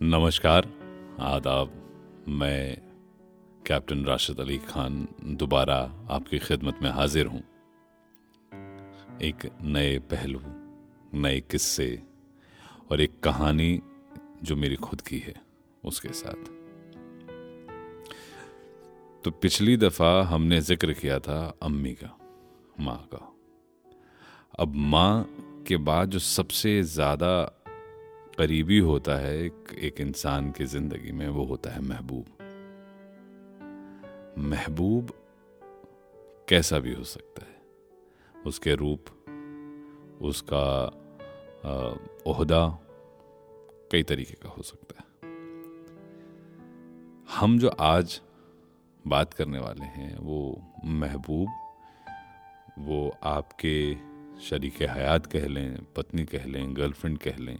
नमस्कार, आदाब। मैं कैप्टन राशिद अली खान दोबारा आपकी खिदमत में हाजिर हूँ। एक नए पहलू, नए किस्से और एक कहानी जो मेरी खुद की है, उसके साथ। तो पिछली दफ़ा हमने ज़िक्र किया था अम्मी का, माँ का। अब माँ के बाद जो सबसे ज़्यादा करीबी होता है एक, एक इंसान की ज़िंदगी में वो होता है महबूब। महबूब कैसा भी हो सकता है। उसके रूप उसका ओहदा कई तरीके का हो सकता है। हम जो आज बात करने वाले हैं वो महबूब वो आपके शरीक हयात कह लें पत्नी कह लें गर्लफ्रेंड कह लें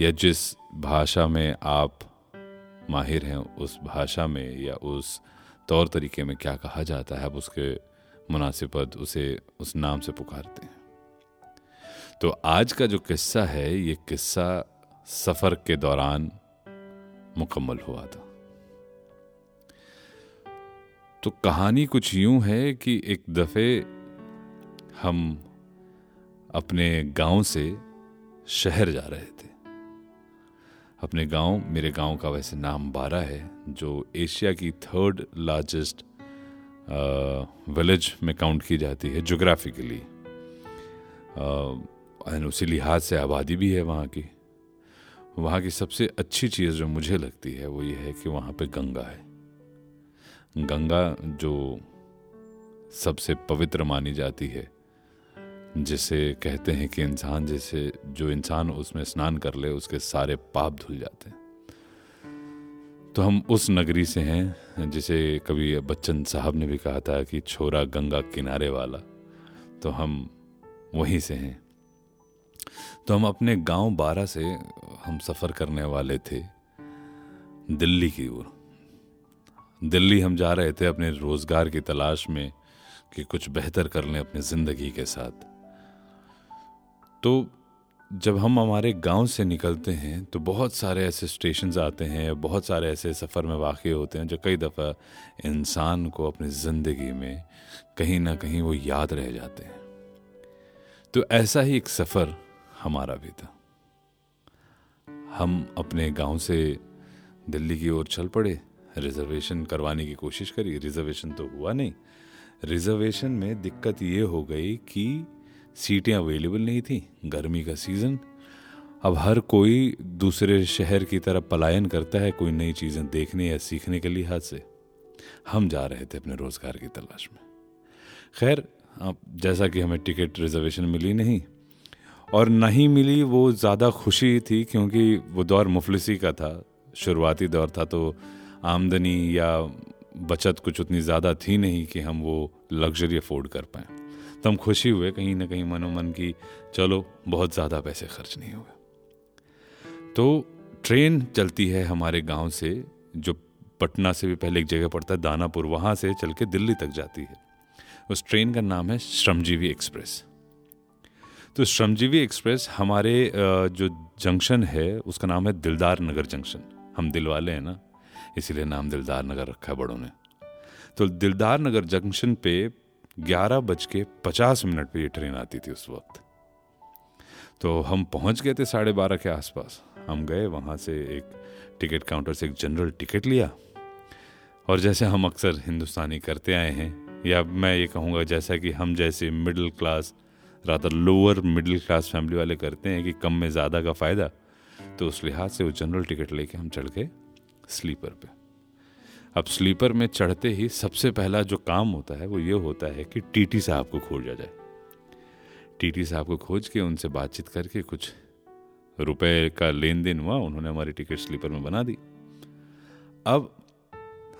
या जिस भाषा में आप माहिर हैं, उस भाषा में या उस तौर तरीके में क्या कहा जाता है, आप उसके मुनासिबत उसे, उस नाम से पुकारते हैं। तो आज का जो किस्सा है, ये किस्सा सफ़र के दौरान मुकम्मल हुआ था। तो कहानी कुछ यूँ है कि एक दफ़े हम अपने गाँव से शहर जा रहे थे। अपने गाँव, मेरे गाँव का वैसे नाम बारा है, जो एशिया की थर्ड लार्जेस्ट विलेज में काउंट की जाती है जोग्राफिकली उसी लिहाज से आबादी भी है वहाँ की। वहाँ की सबसे अच्छी चीज़ जो मुझे लगती है वो ये है कि वहाँ पे गंगा है। गंगा जो सबसे पवित्र मानी जाती है। जिसे कहते हैं कि इंसान जैसे जो इंसान उसमें स्नान कर ले, उसके सारे पाप धुल जाते हैं। तो हम उस नगरी से हैं, जिसे कभी बच्चन साहब ने भी कहा था कि छोरा गंगा किनारे वाला। तो हम वहीं से हैं। तो हम अपने गाँव बारह से हम सफ़र करने वाले थे दिल्ली की ओर। दिल्ली हम जा रहे थे अपने रोज़गार की तलाश में कि कुछ बेहतर कर लें अपनी ज़िंदगी के साथ। तो जब हम हमारे गाँव से निकलते हैं तो बहुत सारे ऐसे स्टेशन आते हैं बहुत सारे ऐसे सफ़र में वाक़ होते हैं जो कई दफ़ा इंसान को अपनी ज़िंदगी में कहीं ना कहीं वो याद रह जाते हैं। तो ऐसा ही एक सफ़र हमारा भी था। हम अपने गाँव से दिल्ली की ओर चल पड़े, रिजर्वेशन करवाने की कोशिश करी, रिजर्वेशन तो हुआ नहीं। रिजर्वेशन में दिक्कत ये हो गई कि सीटें अवेलेबल नहीं थी, गर्मी का सीज़न। अब हर कोई दूसरे शहर की तरफ़ पलायन करता है कोई नई चीज़ें देखने या सीखने के लिहाज से। हम जा रहे थे अपने रोज़गार की तलाश में। खैर, अब जैसा कि हमें टिकट रिजर्वेशन मिली नहीं, और नहीं मिली वो ज़्यादा खुशी थी क्योंकि वो दौर मुफलिसी का था, शुरुआती दौर था तो आमदनी या बचत कुछ उतनी ज़्यादा थी नहीं कि हम वो लग्जरी अफोर्ड कर पाएँ। तो हम खुशी हुए कहीं ना कहीं मनोमन की, चलो, बहुत ज़्यादा पैसे खर्च नहीं हुए। तो ट्रेन चलती है हमारे गाँव से, जो पटना से भी पहले एक जगह पड़ता है, दानापुर, वहाँ से चल के दिल्ली तक जाती है। उस ट्रेन का नाम है श्रमजीवी एक्सप्रेस। तो श्रमजीवी एक्सप्रेस हमारे जो जंक्शन है, उसका नाम है दिलदार नगर जंक्शन। हम दिल वाले हैं ना, इसीलिए नाम दिलदार नगर रखा है बड़ों ने। तो दिलदार नगर जंक्शन पे ग्यारह बज के पचास मिनट पर ये ट्रेन आती थी उस वक्त। तो हम पहुँच गए थे साढ़े बारह के आसपास। हम गए, वहाँ से एक टिकट काउंटर से एक जनरल टिकट लिया। और जैसे हम अक्सर हिंदुस्तानी करते आए हैं, या मैं ये कहूँगा जैसा कि हम जैसे middle class rather lower middle class family वाले करते हैं कि कम में ज़्यादा का फ़ायदा तो उस लिहाज से वो जनरल टिकट लेके हम चढ़ गए स्लीपर पे। अब स्लीपर में चढ़ते ही सबसे पहला जो काम होता है वो ये होता है कि टीटी साहब को खोजा जाए। टीटी साहब को खोज के उनसे बातचीत करके कुछ रुपए का लेन देन हुआ, उन्होंने हमारी टिकट स्लीपर में बना दी। अब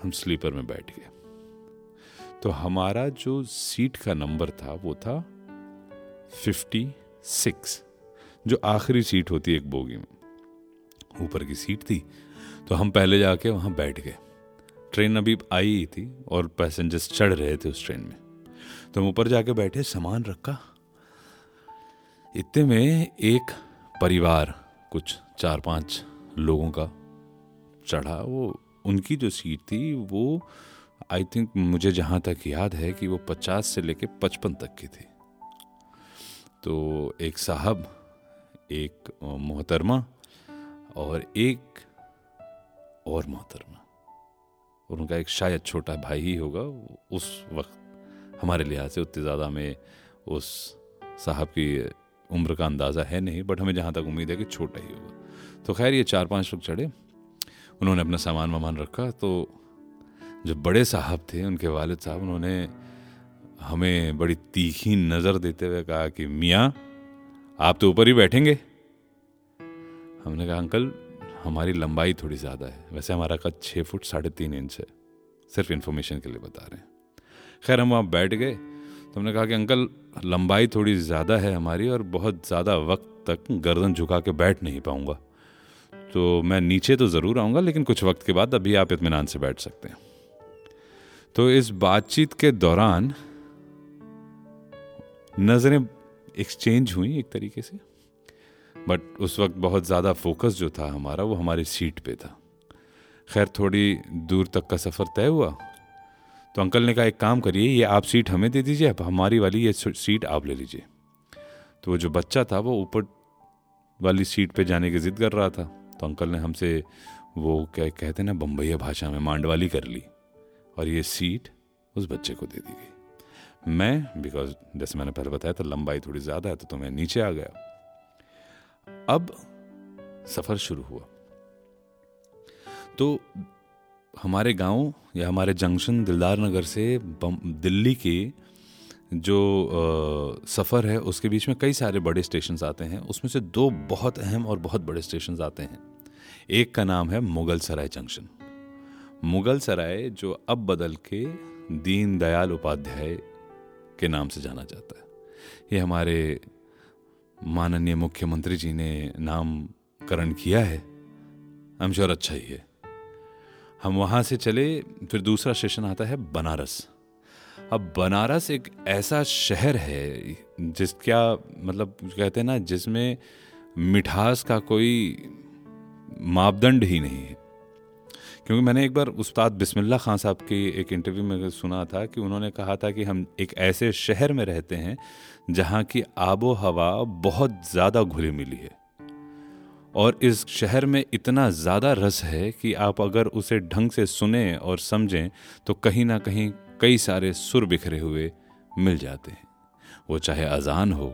हम स्लीपर में बैठ गए। तो हमारा जो सीट का नंबर था, वो था फिफ्टी सिक्स, जो आखिरी सीट होती है एक बोगी में। ऊपर की सीट थी तो हम पहले जाके वहाँ बैठ गए। ट्रेन अभी आई थी और पैसेंजर्स चढ़ रहे थे उस ट्रेन में। तो हम ऊपर जाके बैठे, सामान रखा। इतने में एक परिवार, कुछ चार पाँच लोगों का चढ़ा। वो, उनकी जो सीट थी, वो आई थिंक मुझे जहाँ तक याद है कि वो पचास से लेके पचपन तक की थी। तो एक साहब, एक मोहतरमा और एक और मोहतरमा। और उनका एक शायद छोटा भाई ही होगा, उस वक्त हमारे लिहाज से उतनी ज़्यादा हमें उस साहब की उम्र का अंदाज़ा है नहीं बट हमें जहाँ तक उम्मीद है कि छोटा ही होगा। तो खैर, ये चार पाँच लोग चढ़े, उन्होंने अपना सामान वामान रखा तो जो बड़े साहब थे, उनके वालिद साहब, उन्होंने हमें बड़ी तीखी नज़र देते हुए कहा कि, मियाँ, आप तो ऊपर ही बैठेंगे? हमने कहा, अंकल हमारी लंबाई थोड़ी ज़्यादा है। वैसे हमारा कद छः फुट साढ़े तीन इंच है। सिर्फ़ इन्फॉर्मेशन के लिए बता रहे हैं। खैर, हम वहाँ बैठ गए। तो हमने कहा कि अंकल, लंबाई थोड़ी ज़्यादा है हमारी और बहुत ज़्यादा वक्त तक गर्दन झुका के बैठ नहीं पाऊँगा। तो मैं नीचे तो ज़रूर आऊँगा, लेकिन कुछ वक्त के बाद अभी आप इतमान से बैठ सकते हैं। तो इस बातचीत के दौरान नज़रें एक्सचेंज हुई एक तरीके से। बट उस वक्त बहुत ज़्यादा फोकस जो था हमारा वो हमारी सीट पे था। खैर थोड़ी दूर तक का सफ़र तय हुआ। तो अंकल ने कहा एक काम करिए ये आप सीट हमें दे दीजिए अब हमारी वाली ये सीट आप ले लीजिए। तो वो जो बच्चा था वो ऊपर वाली सीट पे जाने की ज़िद कर रहा था। तो अंकल ने हमसे वो क्या कहते ना बम्बैया भाषा में मांडवाली कर ली और ये सीट उस बच्चे को दे दी गई। मैं बिकॉज़ जैसे मैंने पहले बताया था लंबाई थोड़ी ज़्यादा है तो, तो मैं नीचे आ गया। अब सफ़र शुरू हुआ। तो हमारे गाँव या हमारे जंक्शन दिलदार नगर से दिल्ली के जो सफ़र है, उसके बीच में कई सारे बड़े स्टेशन आते हैं। उसमें से दो बहुत अहम और बहुत बड़े स्टेशन आते हैं। एक का नाम है मुगल सराय जंक्शन। मुगल सराय जो अब बदल के दीन दयाल उपाध्याय के नाम से जाना जाता है। ये हमारे माननीय मुख्यमंत्री जी ने नामकरण किया है। हम श्योर अच्छा ही है। हम वहाँ से चले, फिर दूसरा स्टेशन आता है बनारस। अब बनारस एक ऐसा शहर है, जिस क्या मतलब कहते हैं ना, जिसमें मिठास का कोई मापदंड ही नहीं है। क्योंकि मैंने एक बार उस्ताद बिस्मिल्ला खान साहब की एक इंटरव्यू में सुना था कि उन्होंने कहा था कि हम एक ऐसे शहर में रहते हैं जहाँ की आबो हवा बहुत ज़्यादा घुली मिली है। और इस शहर में इतना ज़्यादा रस है कि आप अगर उसे ढंग से सुने और समझें तो कहीं ना कहीं कई सारे सुर बिखरे हुए मिल जाते हैं। वो चाहे अजान हो,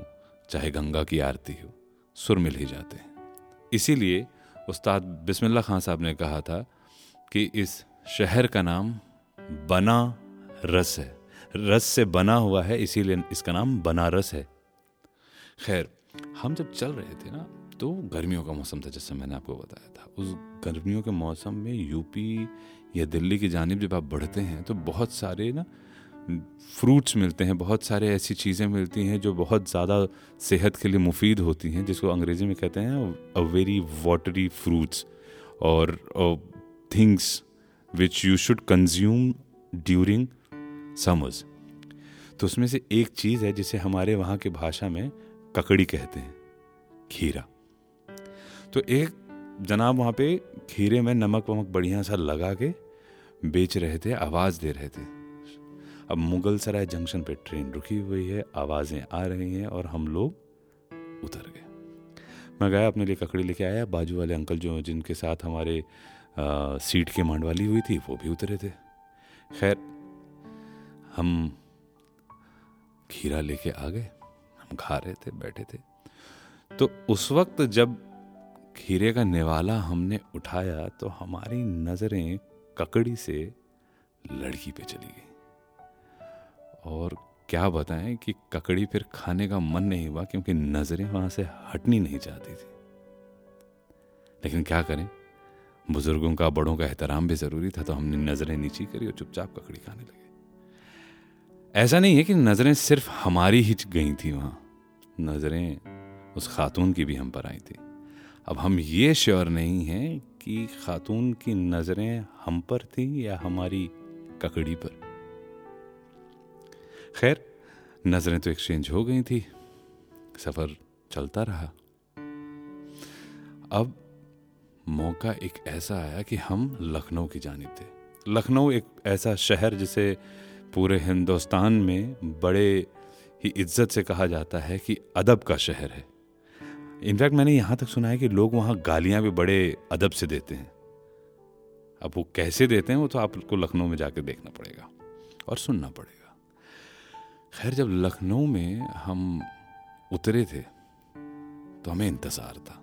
चाहे गंगा की आरती हो, सुर मिल ही जाते हैं। इसीलिए उस्ताद बिस्मिल्ला खान साहब ने कहा था कि इस शहर का नाम बना रस है। रस से बना हुआ है, इसीलिए इसका नाम बनारस है। खैर, हम जब चल रहे थे ना तो गर्मियों का मौसम था, जैसे मैंने आपको बताया था। उस गर्मियों के मौसम में यूपी या दिल्ली की जानब जब आप बढ़ते हैं तो बहुत सारे ना फ्रूट्स मिलते हैं, बहुत सारे ऐसी चीज़ें मिलती हैं, जो बहुत ज़्यादा सेहत के लिए मुफीद होती हैं, जिसको अंग्रेज़ी में कहते हैं अ वेरी वाटरी फ्रूट्स और things which you should consume during summers तो उसमें से एक चीज़ है जिसे हमारे वहाँ की भाषा में ककड़ी कहते हैं, खीरा। तो एक जनाब वहाँ पे खीरे में नमक वमक बढ़िया सा लगा के बेच रहे थे, आवाज़ दे रहे थे। अब मुगल सराय जंक्शन पे ट्रेन रुकी हुई है, आवाज़ें आ रही हैं और हम लोग उतर गए। मैं गया, अपने लिए ककड़ी लेके आया, बाजू वाले अंकल जो जिनके साथ हमारे सीट के मांडवाली हुई थी, वो भी उतरे थे। खैर, हम खीरा लेके आ गए। हम खा रहे थे, बैठे थे। तो उस वक्त जब खीरे का निवाला हमने उठाया तो हमारी नज़रें ककड़ी से लड़की पे चली गई। और क्या बताएँ कि ककड़ी फिर खाने का मन नहीं हुआ, क्योंकि नज़रें वहाँ से हटनी नहीं चाहती थी। लेकिन क्या करें? बुज़ुर्गों का, बड़ों का एहतराम भी ज़रूरी था तो हमने नज़रें नीची करी और चुपचाप ककड़ी खाने लगे। ऐसा नहीं है कि नज़रें सिर्फ़ हमारी ही गई थी वहाँ। नज़रें उस खातून की भी हम पर आई थी। अब हम ये श्योर नहीं हैं कि खातून की नज़रें हम पर थी या हमारी ककड़ी पर। खैर, नज़रें तो एक्सचेंज हो गई थी। सफ़र चलता रहा। अब मौका एक ऐसा आया कि हम लखनऊ की जानिब थे। लखनऊ एक ऐसा शहर जिसे पूरे हिंदुस्तान में बड़े ही इज़्ज़त से कहा जाता है कि अदब का शहर है। इनफैक्ट मैंने यहाँ तक सुना है कि लोग वहाँ गालियाँ भी बड़े अदब से देते हैं। अब वो कैसे देते हैं वो तो आपको लखनऊ में जाके देखना पड़ेगा और सुनना पड़ेगा। खैर, जब लखनऊ में हम उतरे थे तो हमें इंतज़ार था।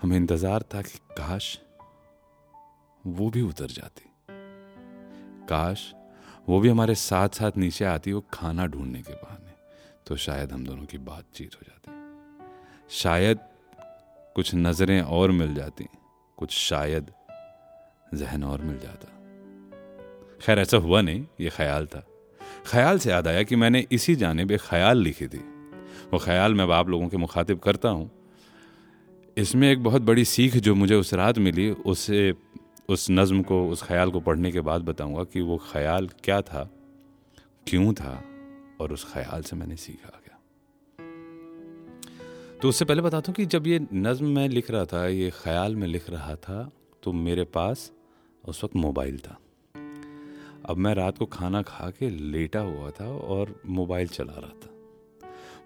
हमें इंतज़ार था कि काश वो भी उतर जाती। काश वो भी हमारे साथ साथ नीचे आती वो खाना ढूँढने के बहाने तो शायद हम दोनों की बातचीत हो जाती। शायद कुछ नज़रें और मिल जाती, कुछ शायद जहन और मिल जाता। खैर, ऐसा हुआ नहीं, ये ख्याल था। ख्याल से याद आया कि मैंने इसी जानब एक ख्याल लिखी थी। वो ख्याल मैं अब आप लोगों के मुखातिब करता हूँ। इसमें एक बहुत बड़ी सीख जो मुझे उस रात मिली उससे उस नज़म को, उस ख्याल को पढ़ने के बाद बताऊँगा कि वो ख्याल क्या था, क्यों था, और उस ख्याल से मैंने सीखा क्या। तो उससे पहले बताता हूँ कि जब ये नज़म मैं लिख रहा था, ये ख्याल में लिख रहा था तो मेरे पास उस वक्त मोबाइल था। अब मैं रात को खाना खा के लेटा हुआ था और मोबाइल चला रहा था।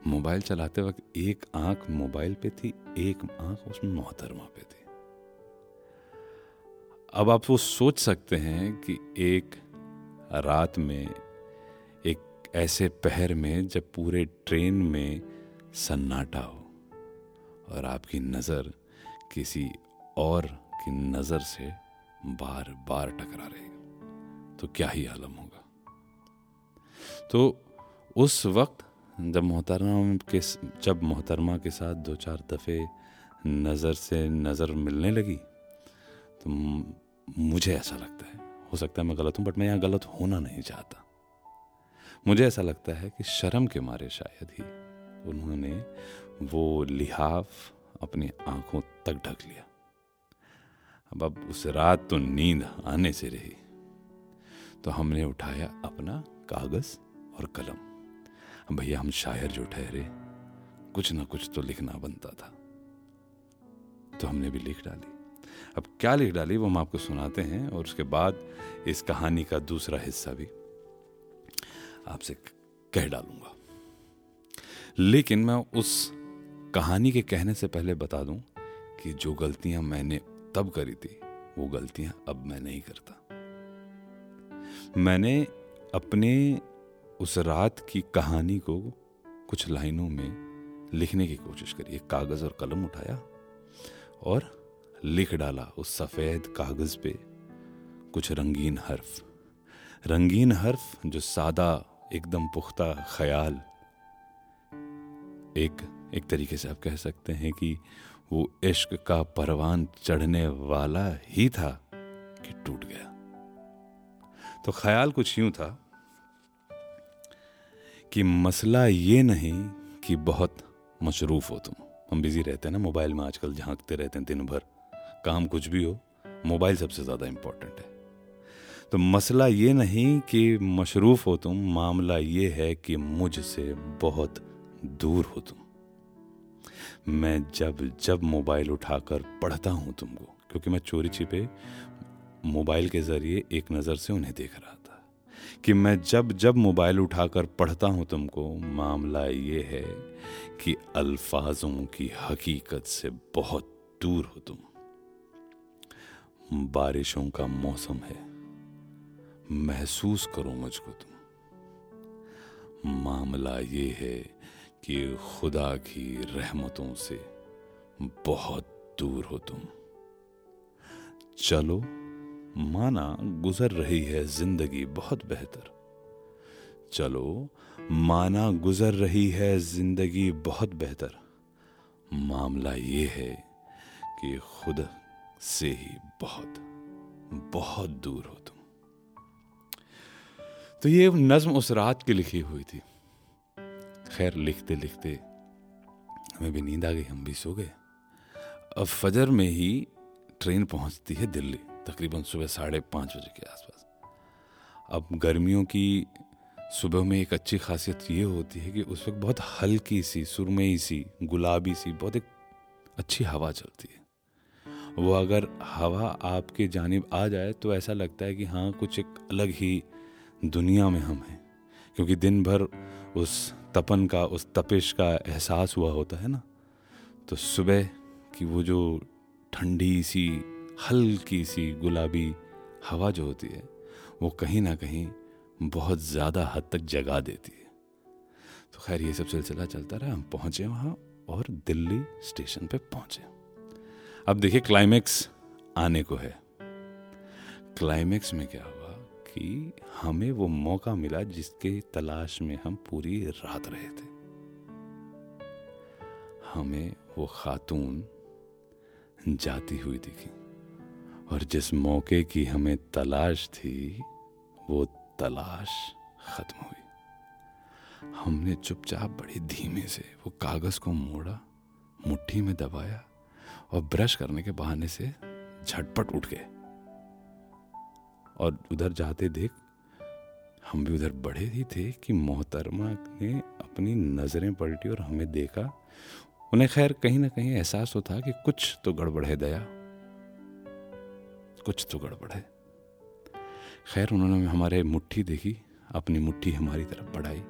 मोबाइल चलाते वक्त एक आँख मोबाइल पे थी, एक आँख उस मोहतरमा पे थी। अब आप वो सोच सकते हैं कि एक रात में, एक ऐसे पहर में जब पूरे ट्रेन में सन्नाटा हो और आपकी नज़र किसी और की नज़र से बार बार टकरा रही तो क्या ही आलम होगा? तो उस वक्त जब मोहतरमा के जब मोहतरमा के साथ दो चार दफ़े नज़र से नज़र मिलने लगी तो मुझे ऐसा लगता है। हो सकता है मैं गलत हूँ बट मैं यहाँ गलत होना नहीं चाहता। मुझे ऐसा लगता है कि शर्म के मारे शायद ही उन्होंने वो लिहाफ अपनी आँखों तक ढक लिया। अब अब उस रात तो नींद आने से रही तो हमने उठाया अपना कागज़ और कलम। भैया हम शायर जो ठहरे, कुछ ना कुछ तो लिखना बनता था। तो हमने भी लिख डाली। अब क्या लिख डाली वो हम आपको सुनाते हैं और उसके बाद इस कहानी का दूसरा हिस्सा भी आपसे कह डालूँगा। लेकिन मैं उस कहानी के कहने से पहले बता दूँ कि जो गलतियाँ मैंने तब करी थी, वो गलतियाँ अब मैं नहीं करता। मैंने अपने उस रात की कहानी को कुछ लाइनों में लिखने की कोशिश करी। एक कागज़ और कलम उठाया और लिख डाला उस सफ़ेद कागज़ पे कुछ रंगीन हर्फ। रंगीन हर्फ जो सादा, एकदम पुख्ता ख्याल एक एक तरीके से आप कह सकते हैं कि वो इश्क का परवान चढ़ने वाला ही था कि टूट गया। तो ख्याल कुछ यूँ था कि मसला ये नहीं कि बहुत मशरूफ हो तुम। हम बिज़ी रहते हैं ना मोबाइल में आजकल, झांकते रहते हैं दिन भर। काम कुछ भी हो, मोबाइल सबसे ज़्यादा इम्पोर्टेंट है। तो मसला ये नहीं कि मशरूफ़ हो तुम, मामला ये है कि मुझसे बहुत दूर हो तुम। मैं जब जब मोबाइल उठाकर पढ़ता हूँ तुमको, क्योंकि मैं चोरी छिपे मोबाइल के ज़रिए एक नज़र से उन्हें देख रहा था। कि मैं जब जब मोबाइल उठाकर पढ़ता हूँ तुमको, मामला ये है कि अल्फाजों की हकीकत से बहुत दूर हो तुम। बारिशों का मौसम है। महसूस करो मुझको तुम। मामला ये है कि खुदा की रहमतों से बहुत दूर हो तुम। चलो माना गुजर रही है ज़िंदगी बहुत बेहतर। चलो, माना गुजर रही है ज़िंदगी बहुत बेहतर। मामला ये है कि खुद से ही बहुत बहुत दूर हो तुम। तो ये नज्म उस रात की लिखी हुई थी। खैर लिखते लिखते हमें भी नींद आ गई, हम भी सो गए। अब फजर में ही ट्रेन पहुँचती है दिल्ली। तकरीबन सुबह साढ़े पाँच बजे के आसपास। अब गर्मियों की सुबह में एक अच्छी खासियत ये होती है कि उस वक्त बहुत हल्की सी, सुरमई सी, गुलाबी सी, बहुत एक अच्छी हवा चलती है। वो अगर हवा आपके जानब आ जाए तो ऐसा लगता है कि हाँ कुछ एक अलग ही दुनिया में हम हैं। क्योंकि दिन भर उस तपन का, उस तपिश का एहसास हुआ होता है ना। तो सुबह की वो जो ठंडी सी हल्की सी गुलाबी हवा जो होती है, वो कहीं ना कहीं बहुत ज़्यादा हद तक जगा देती है। तो खैर, ये सब सिलसिला चलता रहा। हम पहुँचे वहाँ और दिल्ली स्टेशन पे पहुँचे। अब देखिए क्लाइमेक्स आने को है। क्लाइमेक्स में क्या हुआ कि हमें वो मौका मिला जिसके तलाश में हम पूरी रात रहे थे। हमें वो खातून जाती हुई दिखी। और जिस मौके की हमें तलाश थी, वो तलाश खत्म हुई। हमने चुपचाप बड़ी धीमे से वो कागज़ को मोड़ा, मुट्ठी में दबाया और ब्रश करने के बहाने से झटपट उठ गए। और उधर जाते देख, हम भी उधर बढ़े ही थे कि मोहतरमा ने अपनी नज़रें पलटी और हमें देखा। उन्हें खैर कहीं ना कहीं एहसास तो था कि कुछ तो गड़बड़ है दया। कुछ तो गड़बड़ है। खैर, उन्होंने हमारे मुट्ठी देखी, अपनी मुट्ठी हमारी तरफ़ बढ़ाई।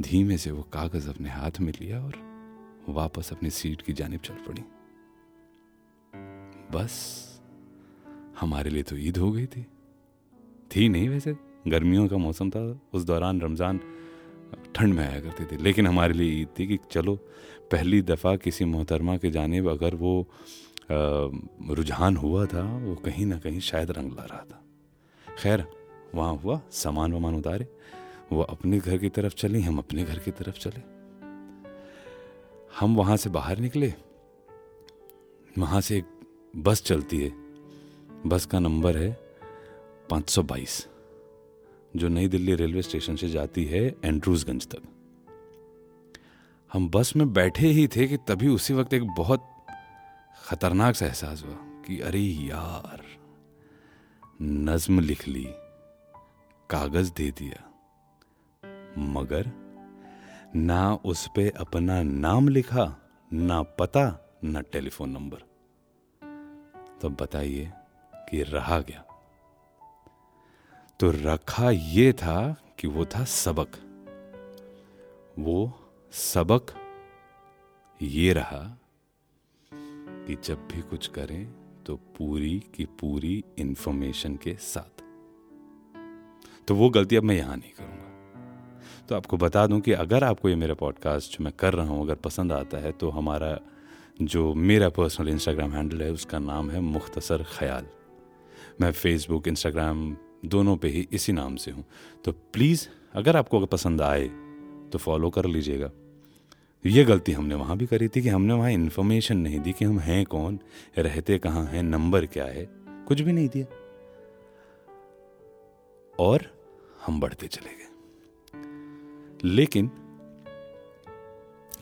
धीमे से वो कागज़ अपने हाथ में लिया और वापस अपनी सीट की जानब चल पड़ी। बस, हमारे लिए तो ईद हो गई थी। थी नहीं वैसे, गर्मियों का मौसम था, उस दौरान रमज़ान ठंड में आया करते थे। लेकिन हमारे लिए ईद थी कि चलो, पहली दफ़ा किसी मोहतरमा के जानेब अगर वो रुझान हुआ था, वो कहीं ना कहीं शायद रंग ला रहा था। खैर, वहाँ हुआ, सामान वामान उतारे, वो अपने घर की तरफ़ चली, हम अपने घर की तरफ़ चले। हम वहाँ से बाहर निकले। वहाँ से एक बस चलती है। बस का नंबर है 522 जो नई दिल्ली रेलवे स्टेशन से जाती है एंड्रूजगंज तक। हम बस में बैठे ही थे कि तभी उसी वक्त एक बहुत खतरनाक सा एहसास हुआ कि अरे यार, नज्म लिख ली, कागज़ दे दिया। मगर ना उस पे अपना नाम लिखा, ना पता, ना टेलीफोन नंबर। तो बताइए कि रहा गया तो रखा ये था कि वो था सबक। वो सबक ये रहा कि जब भी कुछ करें तो पूरी की पूरी इंफॉर्मेशन के साथ। तो वो गलती अब मैं यहाँ नहीं करूँगा। तो आपको बता दूँ कि अगर आपको ये मेरा पॉडकास्ट जो मैं कर रहा हूँ अगर पसंद आता है तो हमारा जो मेरा पर्सनल इंस्टाग्राम हैंडल है, उसका नाम है मुख्तसर ख्याल। मैं फेसबुक इंस्टाग्राम दोनों पे ही इसी नाम से हूँ। तो प्लीज़ अगर आपको अगर पसंद आए तो फॉलो कर लीजिएगा। ये गलती हमने वहाँ भी करी थी कि हमने वहाँ इन्फॉर्मेशन नहीं दी कि हम हैं कौन, रहते कहाँ हैं नंबर क्या है, कुछ भी नहीं दिया। और हम बढ़ते चले गए। लेकिन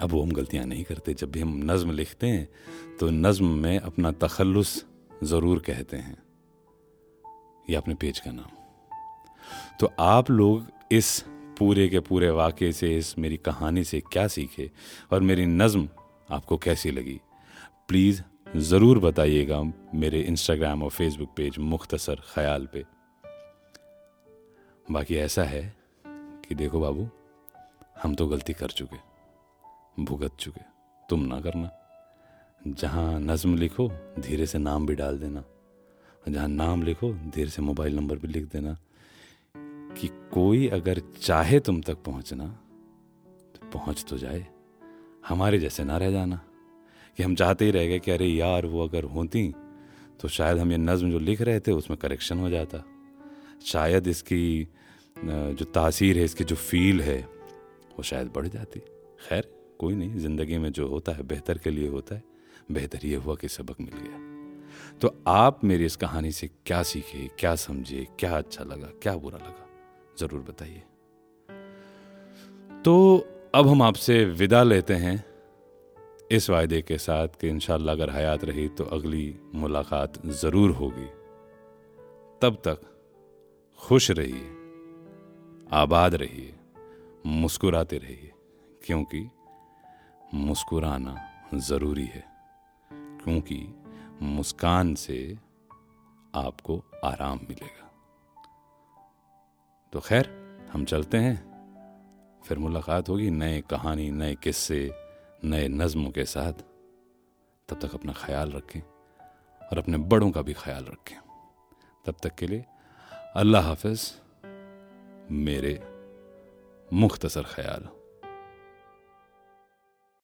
अब वो हम गलतियाँ नहीं करते। जब भी हम नज्म लिखते हैं तो नज्म में अपना तखल्लुस ज़रूर कहते हैं। या अपने पेज का नाम। तो आप लोग इस पूरे के पूरे वाक़े से, इस मेरी कहानी से क्या सीखे और मेरी नज़म आपको कैसी लगी? प्लीज़ ज़रूर बताइएगा मेरे इंस्टाग्राम और फेसबुक पेज मुख्तसर ख्याल पे। बाकी ऐसा है कि देखो बाबू, हम तो गलती कर चुके, भुगत चुके। तुम ना करना। जहाँ नज़म लिखो, धीरे से नाम भी डाल देना। जहाँ नाम लिखो, धीरे से मोबाइल नंबर भी लिख देना। कि कोई अगर चाहे तुम तक पहुँचना तो पहुँच तो जाए। हमारे जैसे ना रह जाना। कि हम चाहते ही रह गए कि अरे यार, वो अगर होती तो शायद हम ये नज़म जो लिख रहे थे, उसमें करेक्शन हो जाता। शायद इसकी जो तासीर है, इसकी जो फील है, वो शायद बढ़ जाती। खैर, कोई नहीं, ज़िंदगी में जो होता है, बेहतर के लिए होता है। बेहतर ये हुआ कि सबक मिल गया। तो आप मेरी इस कहानी से क्या सीखे, क्या समझे, क्या अच्छा लगा, क्या बुरा लगा? ज़रूर बताइए। तो अब हम आपसे विदा लेते हैं। इस वायदे के साथ कि इंशाल्लाह अगर हयात रही तो अगली मुलाकात ज़रूर होगी। तब तक खुश रहिए, आबाद रहिए, मुस्कुराते रहिए, क्योंकि मुस्कुराना ज़रूरी है, क्योंकि मुस्कान से आपको आराम मिलेगा। तो खैर, हम चलते हैं। फिर मुलाकात होगी नए कहानी, नए किस्से, नए नज्मों के साथ। तब तक अपना ख्याल रखें और अपने बड़ों का भी ख्याल रखें। तब तक के लिए अल्लाह हाफिज, मेरे मुख्तसर ख्याल।